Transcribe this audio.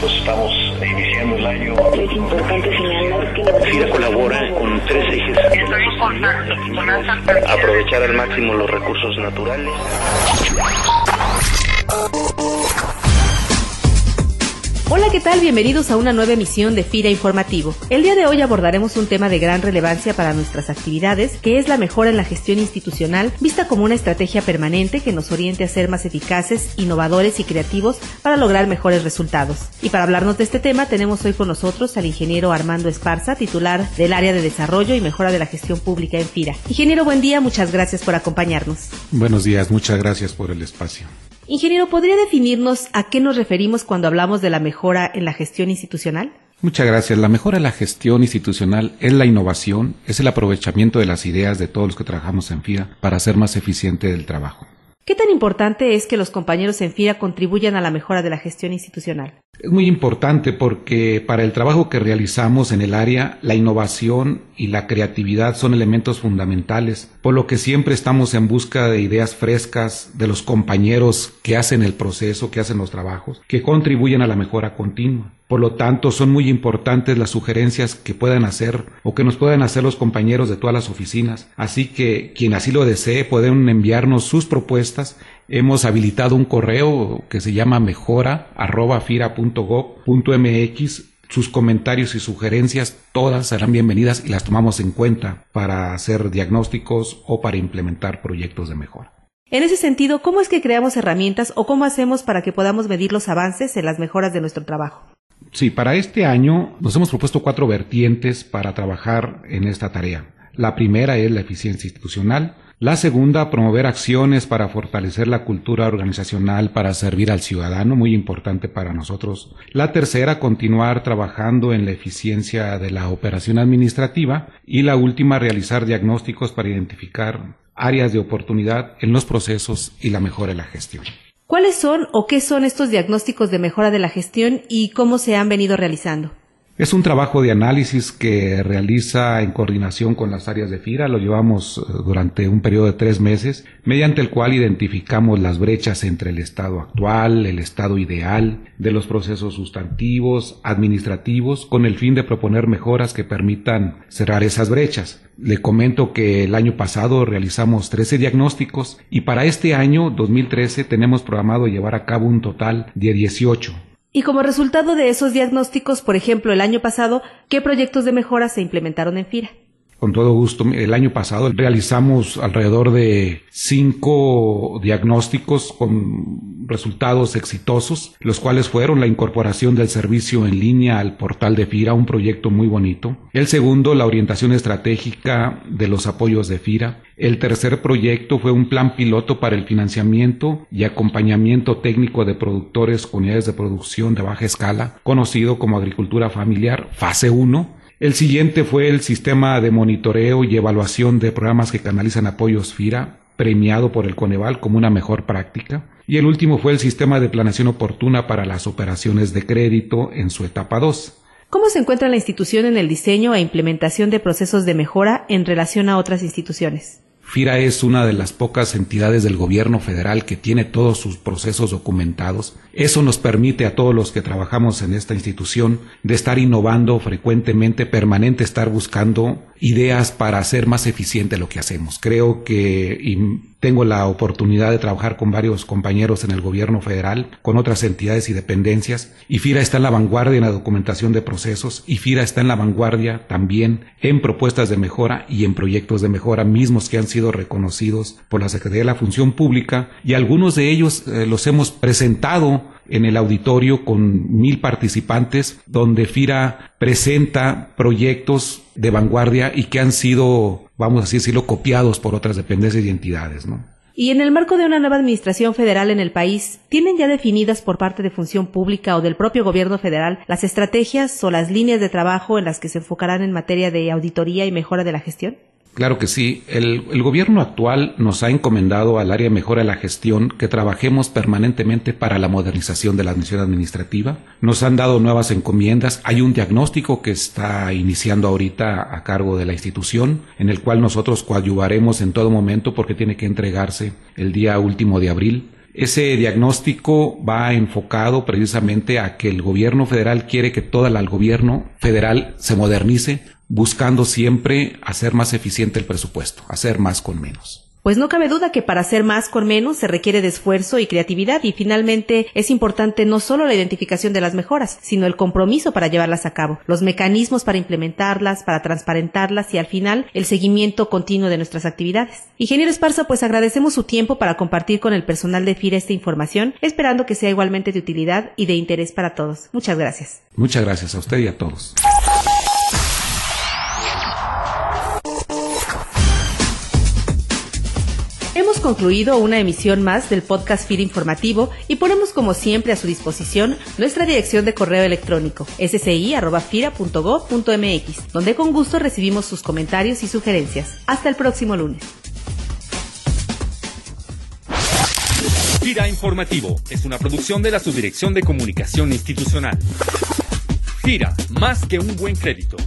pues estamos iniciando el año. Es importante señalar que FIRA colabora con tres ejes. Aprovechar al máximo los recursos naturales. Hola, ¿qué tal? Bienvenidos a una nueva emisión de FIRA Informativo. El día de hoy abordaremos un tema de gran relevancia para nuestras actividades, que es la mejora en la gestión institucional, vista como una estrategia permanente que nos oriente a ser más eficaces, innovadores y creativos para lograr mejores resultados. Y para hablarnos de este tema tenemos hoy con nosotros al ingeniero Armando Esparza, titular del área de desarrollo y mejora de la gestión pública en FIRA. Ingeniero, buen día, muchas gracias por acompañarnos. Buenos días, muchas gracias por el espacio. Ingeniero, ¿podría definirnos a qué nos referimos cuando hablamos de la mejora en la gestión institucional? Muchas gracias. La mejora en la gestión institucional es la innovación, es el aprovechamiento de las ideas de todos los que trabajamos en FIRA para hacer más eficiente el trabajo. ¿Qué tan importante es que los compañeros en FIRA contribuyan a la mejora de la gestión institucional? Es muy importante porque para el trabajo que realizamos en el área, la innovación y la creatividad son elementos fundamentales, por lo que siempre estamos en busca de ideas frescas de los compañeros que hacen el proceso, que hacen los trabajos, que contribuyen a la mejora continua. Por lo tanto, son muy importantes las sugerencias que puedan hacer o que nos puedan hacer los compañeros de todas las oficinas. Así que quien así lo desee pueden enviarnos sus propuestas. Hemos habilitado un correo que se llama mejora@fira.gov.mx. Sus comentarios y sugerencias todas serán bienvenidas y las tomamos en cuenta para hacer diagnósticos o para implementar proyectos de mejora. En ese sentido, ¿cómo es que creamos herramientas o cómo hacemos para que podamos medir los avances en las mejoras de nuestro trabajo? Sí, para este año nos hemos propuesto cuatro vertientes para trabajar en esta tarea. La primera es la eficiencia institucional. La segunda, promover acciones para fortalecer la cultura organizacional para servir al ciudadano, muy importante para nosotros. La tercera, continuar trabajando en la eficiencia de la operación administrativa. Y la última, realizar diagnósticos para identificar áreas de oportunidad en los procesos y la mejora de la gestión. ¿Cuáles son o qué son estos diagnósticos de mejora de la gestión y cómo se han venido realizando? Es un trabajo de análisis que realiza en coordinación con las áreas de FIRA, lo llevamos eh, durante un periodo de tres meses, mediante el cual identificamos las brechas entre el estado actual, el estado ideal, de los procesos sustantivos, administrativos, con el fin de proponer mejoras que permitan cerrar esas brechas. Le comento que el año pasado realizamos 13 diagnósticos y para este año 2013 tenemos programado llevar a cabo un total de 18. Y como resultado de esos diagnósticos, por ejemplo, el año pasado, ¿qué proyectos de mejora se implementaron en FIRA? Con todo gusto. El año pasado realizamos alrededor de cinco diagnósticos con resultados exitosos, los cuales fueron la incorporación del servicio en línea al portal de FIRA, un proyecto muy bonito. El segundo, la orientación estratégica de los apoyos de FIRA. El tercer proyecto fue un plan piloto para el financiamiento y acompañamiento técnico de productores con unidades de producción de baja escala, conocido como agricultura familiar, fase 1 el siguiente fue el sistema de monitoreo y evaluación de programas que canalizan apoyos FIRA, premiado por el Coneval como una mejor práctica. Y el último fue el sistema de planeación oportuna para las operaciones de crédito en su etapa 2. ¿Cómo se encuentra la institución en el diseño e implementación de procesos de mejora en relación a otras instituciones? FIRA es una de las pocas entidades del gobierno federal que tiene todos sus procesos documentados. Eso nos permite a todos los que trabajamos en esta institución de estar innovando frecuentemente, permanente, estar buscando ideas para hacer más eficiente lo que hacemos. Creo que tengo la oportunidad de trabajar con varios compañeros en el gobierno federal, con otras entidades y dependencias, y FIRA está en la vanguardia en la documentación de procesos, y FIRA está en la vanguardia también en propuestas de mejora y en proyectos de mejora mismos que han sido reconocidos por la Secretaría de la Función Pública, y algunos de ellos eh, los hemos presentado en el auditorio con mil participantes, donde FIRA presenta proyectos de vanguardia y que han sido vamos así decirlo, copiados por otras dependencias y entidades, ¿no? Y en el marco de una nueva administración federal en el país, ¿tienen ya definidas por parte de Función Pública o del propio gobierno federal las estrategias o las líneas de trabajo en las que se enfocarán en materia de auditoría y mejora de la gestión? Claro que sí. El, gobierno actual nos ha encomendado al área mejora de la gestión que trabajemos permanentemente para la modernización de la administración administrativa. Nos han dado nuevas encomiendas. Hay un diagnóstico que está iniciando ahorita a cargo de la institución, en el cual nosotros coadyuvaremos en todo momento porque tiene que entregarse el día último de abril Ese diagnóstico va enfocado precisamente a que el gobierno federal quiere que todo el gobierno federal se modernice, buscando siempre hacer más eficiente el presupuesto, hacer más con menos. Pues no cabe duda que para hacer más con menos se requiere de esfuerzo y creatividad y finalmente es importante no solo la identificación de las mejoras, sino el compromiso para llevarlas a cabo, los mecanismos para implementarlas, para transparentarlas y al final el seguimiento continuo de nuestras actividades. Ingeniero Esparza, pues agradecemos su tiempo para compartir con el personal de FIRA esta información, esperando que sea igualmente de utilidad y de interés para todos. Muchas gracias. Muchas gracias a usted y a todos. Concluido una emisión más del podcast FIRA informativo y ponemos como siempre a su disposición nuestra dirección de correo electrónico sci.fira.gov.mx, donde con gusto recibimos sus comentarios y sugerencias. Hasta el próximo lunes. FIRA Informativo es una producción de la Subdirección de Comunicación Institucional. FIRA, más que un buen crédito.